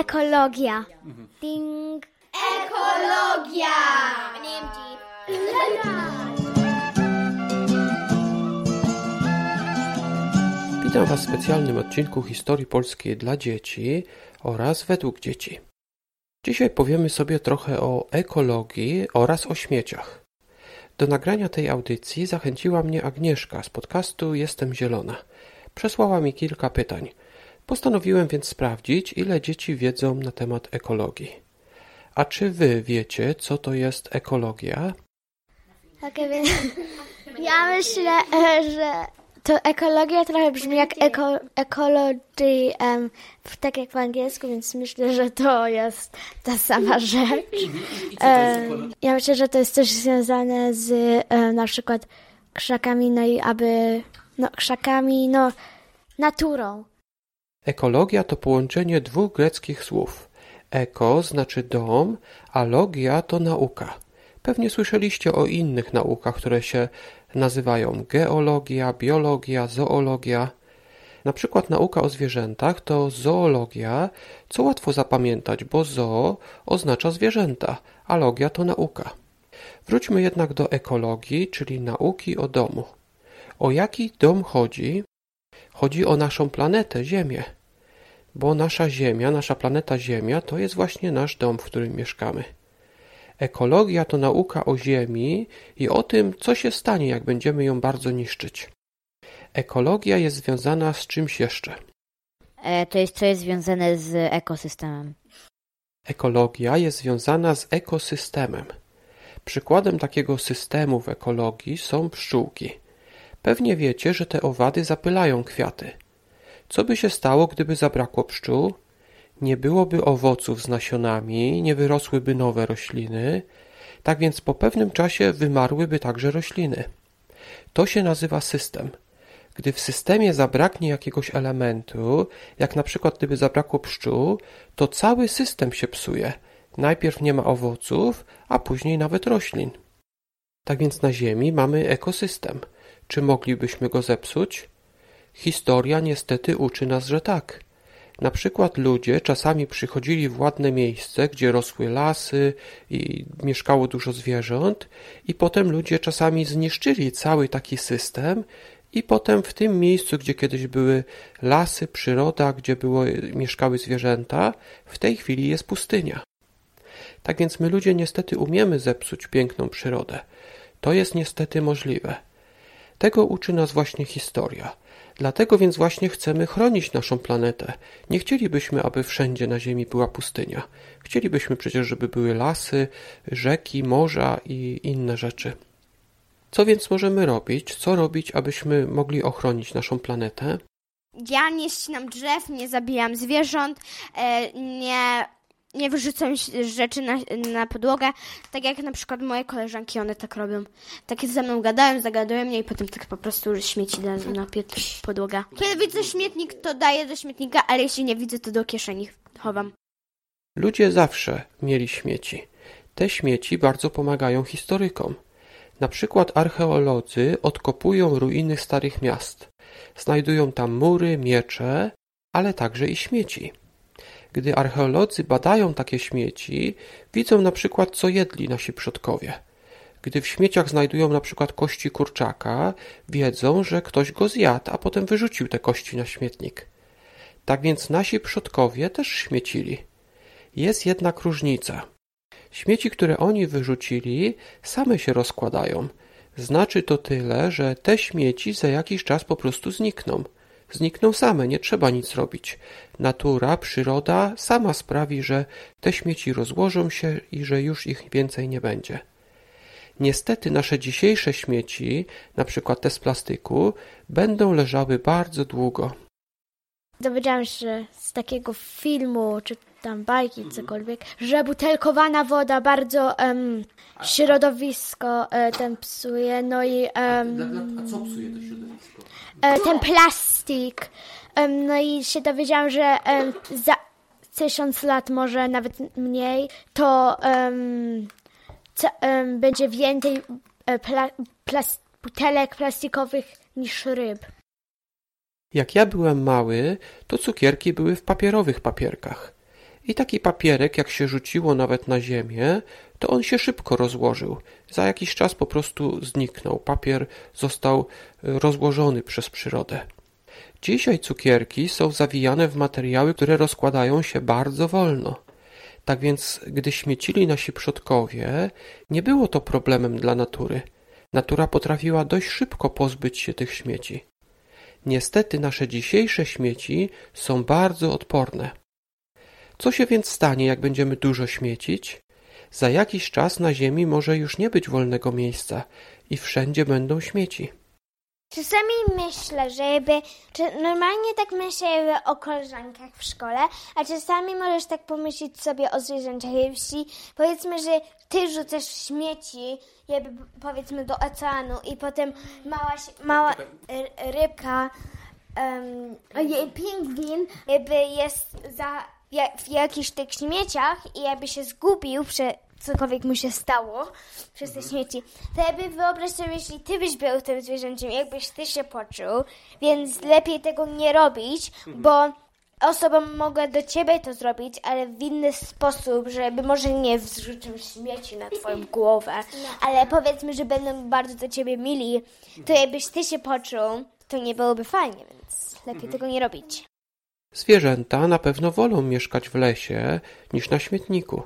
Ekologia. Ding. Ekologia! Witam Was w specjalnym odcinku historii polskiej dla dzieci oraz według dzieci. Dzisiaj powiemy sobie trochę o ekologii oraz o śmieciach. Do nagrania tej audycji zachęciła mnie Agnieszka z podcastu Jestem Zielona. Przesłała mi kilka pytań. Postanowiłem więc sprawdzić, ile dzieci wiedzą na temat ekologii. A czy Wy wiecie, co to jest ekologia? Tak, więc ja myślę, że to ekologia trochę brzmi jak eko, ecology, w- tak jak po angielsku, więc myślę, że to jest ta sama rzecz. E, ja myślę, że to jest też związane z e, na przykład krzakami, no i aby, no krzakami, no naturą. Ekologia to połączenie dwóch greckich słów. Eko znaczy dom, a logia to nauka. Pewnie słyszeliście o innych naukach, które się nazywają geologia, biologia, zoologia. Na przykład nauka o zwierzętach to zoologia, co łatwo zapamiętać, bo zoo oznacza zwierzęta, a logia to nauka. Wróćmy jednak do ekologii, czyli nauki o domu. O jaki dom chodzi? Chodzi o naszą planetę, Ziemię. Bo nasza Ziemia, nasza planeta Ziemia to jest właśnie nasz dom, w którym mieszkamy. Ekologia to nauka o Ziemi i o tym, co się stanie, jak będziemy ją bardzo niszczyć. Ekologia jest związana z czymś jeszcze. E, to jest co jest związane z ekosystemem. Ekologia jest związana z ekosystemem. Przykładem takiego systemu w ekologii są pszczółki. Pewnie wiecie, że te owady zapylają kwiaty. Co by się stało, gdyby zabrakło pszczół? Nie byłoby owoców z nasionami, nie wyrosłyby nowe rośliny, tak więc po pewnym czasie wymarłyby także rośliny. To się nazywa system. Gdy w systemie zabraknie jakiegoś elementu, jak na przykład gdyby zabrakło pszczół, to cały system się psuje. Najpierw nie ma owoców, a później nawet roślin. Tak więc na Ziemi mamy ekosystem. Czy moglibyśmy go zepsuć? Historia niestety uczy nas, że tak. Na przykład ludzie czasami przychodzili w ładne miejsce, gdzie rosły lasy i mieszkało dużo zwierząt, i potem ludzie czasami zniszczyli cały taki system, i potem w tym miejscu, gdzie kiedyś były lasy, przyroda, gdzie było, mieszkały zwierzęta, w tej chwili jest pustynia. Tak więc my ludzie niestety umiemy zepsuć piękną przyrodę. To jest niestety możliwe. Tego uczy nas właśnie historia. Dlatego więc właśnie chcemy chronić naszą planetę. Nie chcielibyśmy, aby wszędzie na Ziemi była pustynia. Chcielibyśmy przecież, żeby były lasy, rzeki, morza i inne rzeczy. Co więc możemy robić? Co robić, abyśmy mogli ochronić naszą planetę? Ja nie ścinam drzew, nie zabijam zwierząt, e, nie, nie wyrzucam rzeczy na, na podłogę, tak jak na przykład moje koleżanki, one tak robią. Takie ze mną gadają, zagadują mnie i potem tak po prostu śmieci na piet- podłogę. Kiedy widzę śmietnik, to daję do śmietnika, ale jeśli nie widzę, to do kieszeni chowam. Ludzie zawsze mieli śmieci. Te śmieci bardzo pomagają historykom. Na przykład archeolodzy odkopują ruiny starych miast. Znajdują tam mury, miecze, ale także i śmieci. Gdy archeolodzy badają takie śmieci, widzą na przykład co jedli nasi przodkowie. Gdy w śmieciach znajdują na przykład kości kurczaka, wiedzą, że ktoś go zjadł, a potem wyrzucił te kości na śmietnik. Tak więc nasi przodkowie też śmiecili. Jest jednak różnica. Śmieci, które oni wyrzucili, same się rozkładają. Znaczy to tyle, że te śmieci za jakiś czas po prostu znikną. Znikną same, nie trzeba nic robić. Natura, przyroda sama sprawi, że te śmieci rozłożą się i że już ich więcej nie będzie. Niestety nasze dzisiejsze śmieci, na przykład te z plastyku, będą leżały bardzo długo. Dowiedziałam się z takiego filmu, czy tam bajki, cokolwiek, że butelkowana woda bardzo em, środowisko e, ten psuje, no i em, A co psuje to środowisko? e, ten plastik. Em, no i się dowiedziałam, że em, za tysiąc lat, może nawet mniej, to em, co, em, będzie więcej e, pla, plas, butelek plastikowych niż ryb. Jak ja byłem mały, to cukierki były w papierowych papierkach. I taki papierek, jak się rzuciło nawet na ziemię, to on się szybko rozłożył. Za jakiś czas po prostu zniknął. Papier został e, rozłożony przez przyrodę. Dzisiaj cukierki są zawijane w materiały, które rozkładają się bardzo wolno. Tak więc, gdy śmiecili nasi przodkowie, nie było to problemem dla natury. Natura potrafiła dość szybko pozbyć się tych śmieci. Niestety nasze dzisiejsze śmieci są bardzo odporne. Co się więc stanie, jak będziemy dużo śmiecić? Za jakiś czas na Ziemi może już nie być wolnego miejsca i wszędzie będą śmieci. Czasami myślę, żeby. Czy normalnie tak myślę o koleżankach w szkole, a czasami możesz tak pomyśleć sobie o zwierzęciach wsi. Powiedzmy, że ty rzucasz śmieci, jakby powiedzmy do oceanu, i potem mała, mała rybka, um, jej pingwin, jakby jest za, w jakichś tych śmieciach i jakby się zgubił, prze, cokolwiek mu się stało przez te śmieci. To jakby wyobraź sobie, jeśli ty byś był tym zwierzęciem, jakbyś ty się poczuł, więc lepiej tego nie robić, bo osoba mogła do ciebie to zrobić, ale w inny sposób, żeby może nie wrzucił śmieci na twoją głowę, ale powiedzmy, że będą bardzo do ciebie mili, to jakbyś ty się poczuł, to nie byłoby fajnie, więc lepiej tego nie robić. Zwierzęta na pewno wolą mieszkać w lesie niż na śmietniku.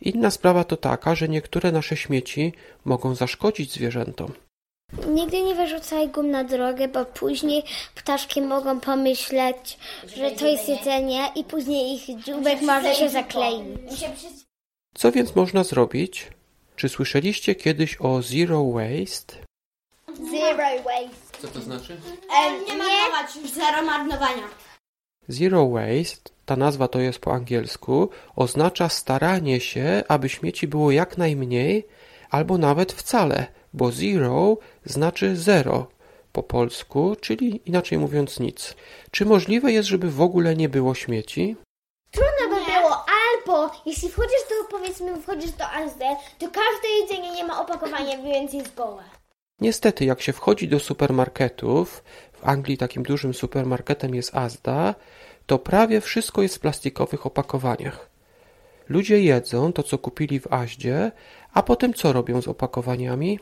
Inna sprawa to taka, że niektóre nasze śmieci mogą zaszkodzić zwierzętom. Nigdy nie wyrzucaj gum na drogę, bo później ptaszki mogą pomyśleć, że to jest jedzenie i później ich dzióbek może się zakleić. Co więc można zrobić? Czy słyszeliście kiedyś o zero waste? Zero waste. Co to znaczy? nie marnować, zero marnowania. Zero waste, ta nazwa to jest po angielsku, oznacza staranie się, aby śmieci było jak najmniej, albo nawet wcale, bo zero znaczy zero po polsku, czyli inaczej mówiąc nic. Czy możliwe jest, żeby w ogóle nie było śmieci? Trudno by było, albo jeśli wchodzisz do, powiedzmy, wchodzisz do ASD, to każde jedzenie nie ma opakowania, więc jest gołe. Niestety, jak się wchodzi do supermarketów, w Anglii takim dużym supermarketem jest Asda, to prawie wszystko jest w plastikowych opakowaniach. Ludzie jedzą to, co kupili w Aździe, a potem co robią z opakowaniami?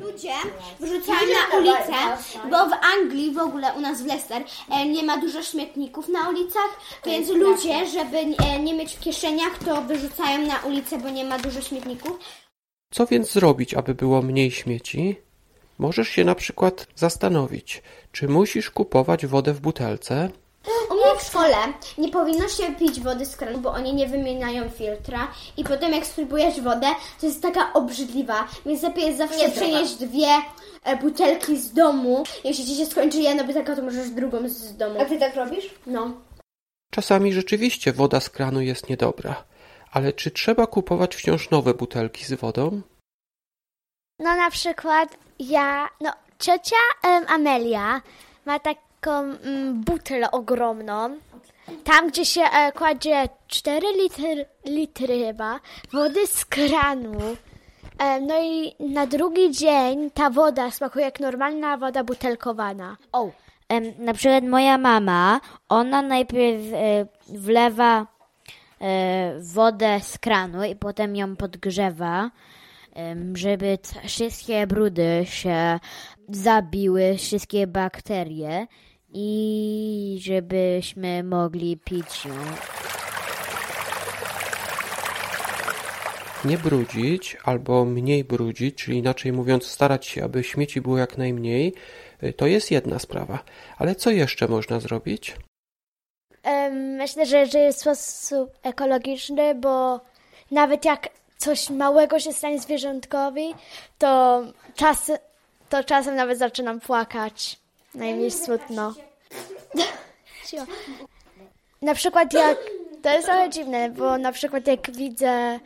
Ludzie wyrzucają na ulicę, bo w Anglii w ogóle u nas w Leicester e, nie ma dużo śmietników na ulicach, więc ludzie, żeby e, nie mieć w kieszeniach, to wyrzucają na ulicę, bo nie ma dużo śmietników. Co więc zrobić, aby było mniej śmieci? Możesz się na przykład zastanowić, czy musisz kupować wodę w butelce, U mnie w szkole nie powinno się pić wody z kranu, bo oni nie wymieniają filtra i potem jak spróbujesz wodę, to jest taka obrzydliwa, więc lepiej jest zawsze przenieść dwie e, butelki z domu. Jeśli ci się skończy jedna butelka, to możesz drugą z domu. A ty tak robisz? No. Czasami rzeczywiście woda z kranu jest niedobra, ale czy trzeba kupować wciąż nowe butelki z wodą? No na przykład ja, no ciocia em, Amelia ma taką mm, butlę ogromną, tam gdzie się e, kładzie 4 litry, litry chyba wody z kranu. E, no i na drugi dzień ta woda smakuje jak normalna woda butelkowana. O, em, na przykład moja mama, ona najpierw e, wlewa e, wodę z kranu i potem ją podgrzewa, żeby wszystkie brudy się zabiły, wszystkie bakterie i żebyśmy mogli pić ją. Nie brudzić albo mniej brudzić, czyli inaczej mówiąc, starać się, aby śmieci było jak najmniej, y, to jest jedna sprawa. Ale co jeszcze można zrobić? Myślę, że, że jest sposób ekologiczny, bo nawet jak coś małego się stanie zwierzątkowi, to, czas, to czasem nawet zaczynam płakać. Najmniej smutno. Na przykład jak, to jest trochę dziwne, bo na przykład jak widzę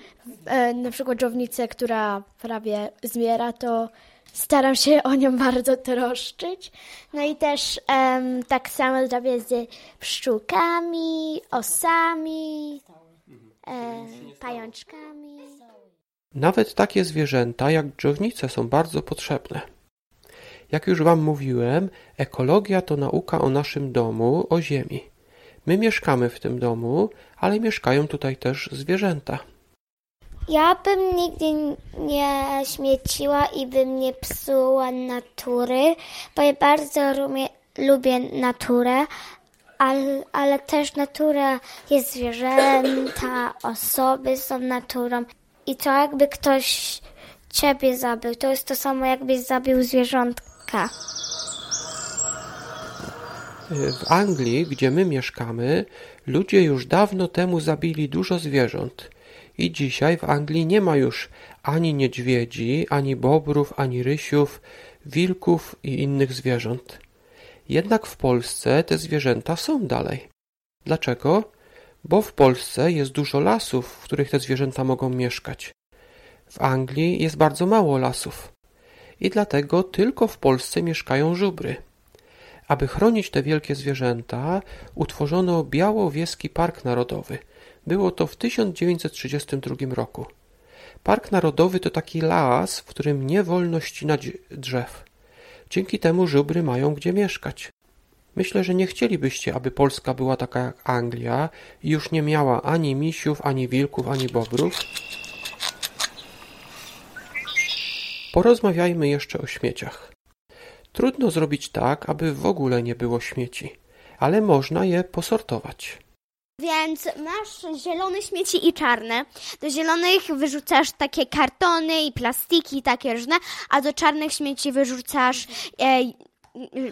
e, na przykład żownicę, która prawie zmiera, to staram się o nią bardzo troszczyć. No i też em, tak samo zrobię z pszczółkami, osami, em, pajączkami. Nawet takie zwierzęta jak dżownice są bardzo potrzebne. Jak już Wam mówiłem, ekologia to nauka o naszym domu, o Ziemi. My mieszkamy w tym domu, ale mieszkają tutaj też zwierzęta. Ja bym nigdy nie śmieciła i bym nie psuła natury, bo ja bardzo lubię, lubię naturę, ale, ale też natura jest zwierzęta, osoby są naturą i to jakby ktoś ciebie zabił, to jest to samo jakbyś zabił zwierzątka. W Anglii, gdzie my mieszkamy, ludzie już dawno temu zabili dużo zwierząt. I dzisiaj w Anglii nie ma już ani niedźwiedzi, ani bobrów, ani rysiów, wilków i innych zwierząt. Jednak w Polsce te zwierzęta są dalej. Dlaczego? Bo w Polsce jest dużo lasów, w których te zwierzęta mogą mieszkać. W Anglii jest bardzo mało lasów. I dlatego tylko w Polsce mieszkają żubry. Aby chronić te wielkie zwierzęta, utworzono Białowieski Park Narodowy. Było to w 1932 roku. Park Narodowy to taki las, w którym nie wolno ścinać drzew. Dzięki temu żubry mają gdzie mieszkać. Myślę, że nie chcielibyście, aby Polska była taka jak Anglia i już nie miała ani misiów, ani wilków, ani bobrów. Porozmawiajmy jeszcze o śmieciach. Trudno zrobić tak, aby w ogóle nie było śmieci, ale można je posortować. Więc masz zielone śmieci i czarne. Do zielonych wyrzucasz takie kartony i plastiki, takie różne, a do czarnych śmieci wyrzucasz e,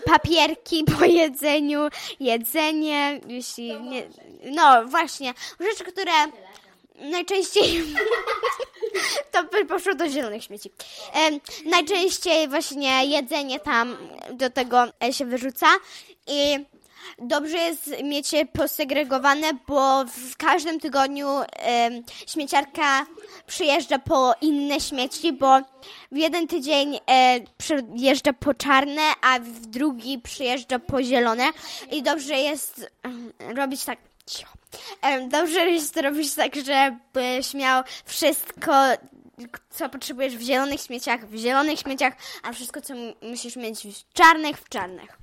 papierki po jedzeniu, jedzenie, jeśli nie, no właśnie, rzeczy, które najczęściej to by poszło do zielonych śmieci. E, najczęściej właśnie jedzenie tam do tego e, się wyrzuca i dobrze jest mieć je posegregowane, bo w każdym tygodniu e, śmieciarka przyjeżdża po inne śmieci, bo w jeden tydzień e, przyjeżdża po czarne, a w drugi przyjeżdża po zielone i dobrze jest e, robić tak Dobrze jest robić tak, żebyś miał wszystko, co potrzebujesz w zielonych śmieciach, w zielonych śmieciach, a wszystko, co musisz mieć w czarnych, w czarnych.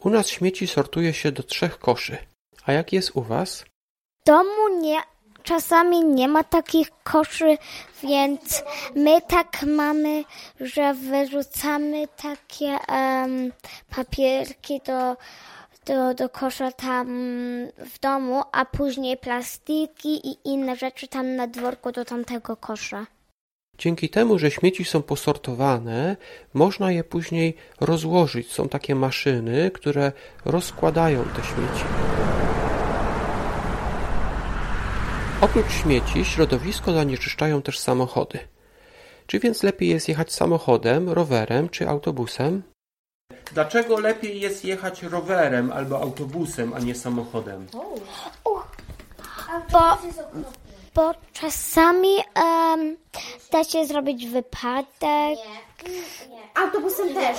U nas śmieci sortuje się do trzech koszy. A jak jest u was? W domu nie, czasami nie ma takich koszy, więc my tak mamy, że wyrzucamy takie em, papierki do, do, do kosza tam w domu, a później plastiki i inne rzeczy tam na dworku do tamtego kosza. Dzięki temu, że śmieci są posortowane, można je później rozłożyć. Są takie maszyny, które rozkładają te śmieci. Oprócz śmieci środowisko zanieczyszczają też samochody. Czy więc lepiej jest jechać samochodem, rowerem czy autobusem? Dlaczego lepiej jest jechać rowerem albo autobusem, a nie samochodem? Bo, bo czasami em, da się zrobić wypadek. Autobusem też.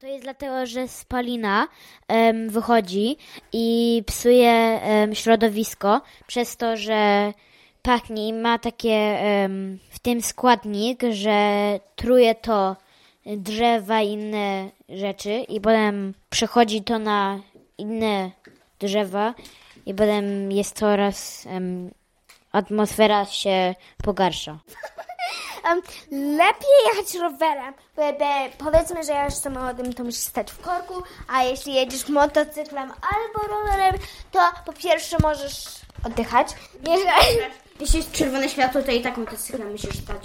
To jest dlatego, że spalina em, wychodzi i psuje em, środowisko przez to, że pachnie i ma takie em, w tym składnik, że truje to drzewa i inne rzeczy i potem przechodzi to na inne drzewa i potem jest coraz em, atmosfera się pogarsza. Lepiej jechać rowerem, bo powiedzmy, że jedziesz samochodem, to musisz stać w korku, a jeśli jedziesz motocyklem albo rowerem, to po pierwsze możesz oddychać. Jeżeli, Jeśli jest czerwone światło, to i tak motocyklem musisz stać.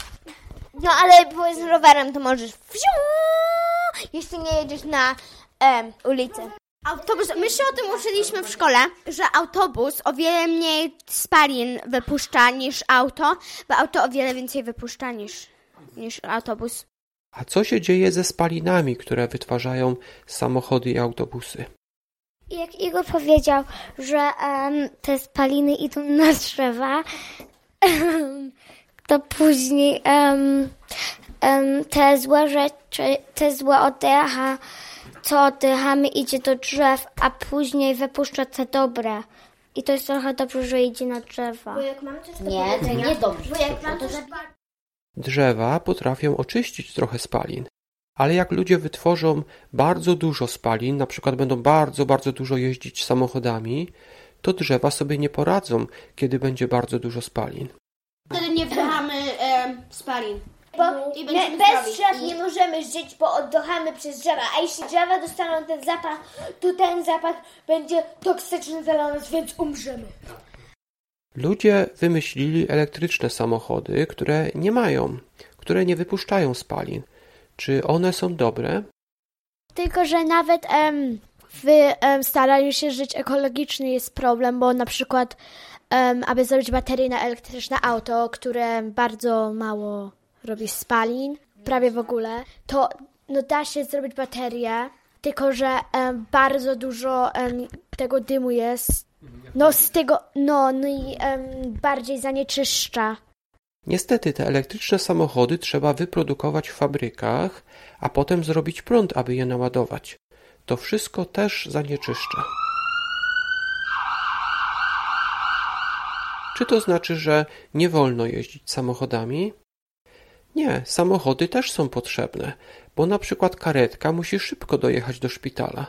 no ale powiedzmy rowerem, to możesz wziu, jeśli nie jedziesz na em, ulicy. Autobus, my się o tym uczyliśmy w szkole, że autobus o wiele mniej spalin wypuszcza niż auto, bo auto o wiele więcej wypuszcza niż, niż autobus. A co się dzieje ze spalinami, które wytwarzają samochody i autobusy? Jak Igor powiedział, że em, te spaliny idą na drzewa, to później em, em, te złe rzeczy, te złe oddecha, co oddychamy, idzie do drzew, a później wypuszcza te dobre. I to jest trochę dobrze, że idzie na drzewa. Nie, to nie dobrze. Drzewa potrafią oczyścić trochę spalin. Ale jak ludzie wytworzą bardzo dużo spalin, na przykład będą bardzo, bardzo dużo jeździć samochodami, to drzewa sobie nie poradzą, kiedy będzie bardzo dużo spalin. Wtedy nie wdychamy e, spalin. Bo I my, będziemy bez drzew nie możemy żyć, bo oddychamy przez drzewa. A jeśli drzewa dostaną ten zapach, to ten zapach będzie toksyczny dla nas, więc umrzemy. Ludzie wymyślili elektryczne samochody, które nie mają, które nie wypuszczają spalin. Czy one są dobre? Tylko, że nawet em, w em, staraniu się żyć ekologicznie jest problem, bo na przykład, em, aby zrobić baterię na elektryczne auto, które bardzo mało robi spalin, prawie w ogóle, to no, da się zrobić baterię, tylko że bardzo dużo tego dymu jest. No z tego, no, no i bardziej zanieczyszcza. Niestety te elektryczne samochody trzeba wyprodukować w fabrykach, a potem zrobić prąd, aby je naładować. To wszystko też zanieczyszcza. Czy to znaczy, że nie wolno jeździć samochodami? Nie, samochody też są potrzebne, bo na przykład karetka musi szybko dojechać do szpitala.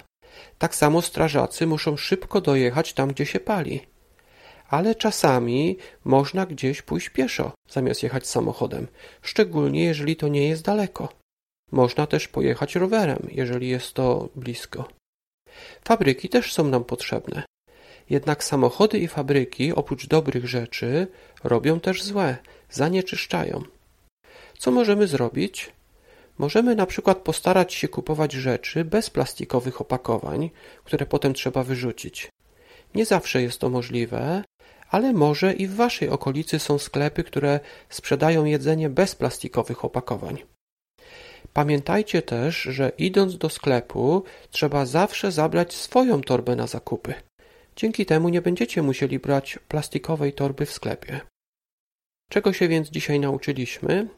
Tak samo strażacy muszą szybko dojechać tam, gdzie się pali. Ale czasami można gdzieś pójść pieszo, zamiast jechać samochodem, szczególnie jeżeli to nie jest daleko. Można też pojechać rowerem, jeżeli jest to blisko. Fabryki też są nam potrzebne. Jednak samochody i fabryki, oprócz dobrych rzeczy, robią też złe, zanieczyszczają. Co możemy zrobić? Możemy na przykład postarać się kupować rzeczy bez plastikowych opakowań, które potem trzeba wyrzucić. Nie zawsze jest to możliwe, ale może i w Waszej okolicy są sklepy, które sprzedają jedzenie bez plastikowych opakowań. Pamiętajcie też, że idąc do sklepu, trzeba zawsze zabrać swoją torbę na zakupy. Dzięki temu nie będziecie musieli brać plastikowej torby w sklepie. Czego się więc dzisiaj nauczyliśmy?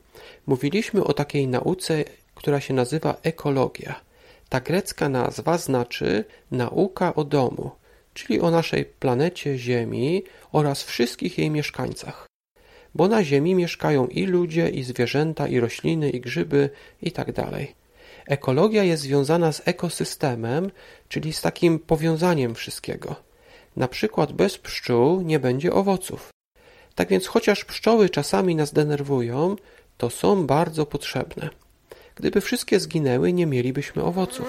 Mówiliśmy o takiej nauce, która się nazywa ekologia. Ta grecka nazwa znaczy nauka o domu, czyli o naszej planecie Ziemi oraz wszystkich jej mieszkańcach. Bo na Ziemi mieszkają i ludzie, i zwierzęta, i rośliny, i grzyby, i tak. Ekologia jest związana z ekosystemem, czyli z takim powiązaniem wszystkiego. Na przykład bez pszczół nie będzie owoców. Tak więc chociaż pszczoły czasami nas denerwują, to są bardzo potrzebne. Gdyby wszystkie zginęły, nie mielibyśmy owoców.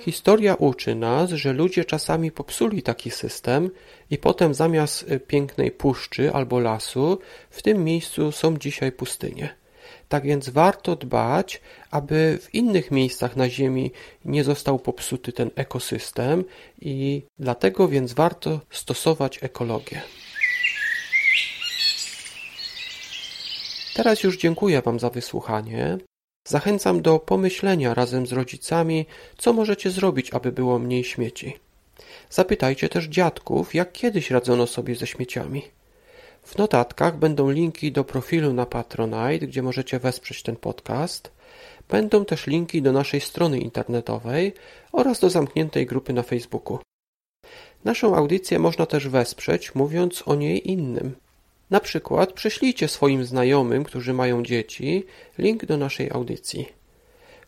Historia uczy nas, że ludzie czasami popsuli taki system i potem zamiast pięknej puszczy albo lasu, w tym miejscu są dzisiaj pustynie. Tak więc warto dbać, aby w innych miejscach na Ziemi nie został popsuty ten ekosystem i dlatego więc warto stosować ekologię. Teraz już dziękuję Wam za wysłuchanie. Zachęcam do pomyślenia razem z rodzicami, co możecie zrobić, aby było mniej śmieci. Zapytajcie też dziadków, jak kiedyś radzono sobie ze śmieciami. W notatkach będą linki do profilu na Patronite, gdzie możecie wesprzeć ten podcast. Będą też linki do naszej strony internetowej oraz do zamkniętej grupy na Facebooku. Naszą audycję można też wesprzeć, mówiąc o niej innym. Na przykład prześlijcie swoim znajomym, którzy mają dzieci, link do naszej audycji.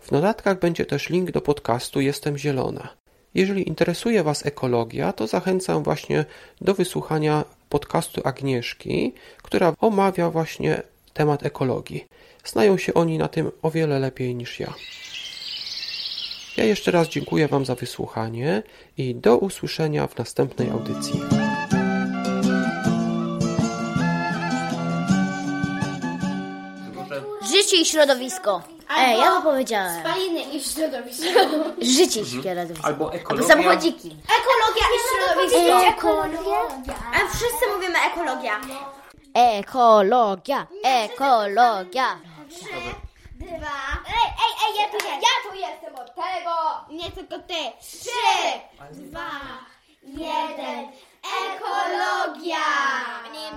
W notatkach będzie też link do podcastu Jestem Zielona. Jeżeli interesuje Was ekologia, to zachęcam właśnie do wysłuchania podcastu Agnieszki, która omawia właśnie temat ekologii. Znają się oni na tym o wiele lepiej niż ja. Ja jeszcze raz dziękuję Wam za wysłuchanie i do usłyszenia w następnej audycji. Życie i środowisko. Ej, ja to powiedziałem. Spaliny i środowisko. Życie środowisko. Albo ekologia. Albo samochodziki. Ekologia i środowisko. Ekologia. A wszyscy mówimy ekologia. Ekologia. Tak ekologia. Trzy, dwa... Ej, ej, ej, ja tu, jestem. ja tu jestem od tego. Nie tylko ty. Trzy, dwa, jeden. Ekologia. Nie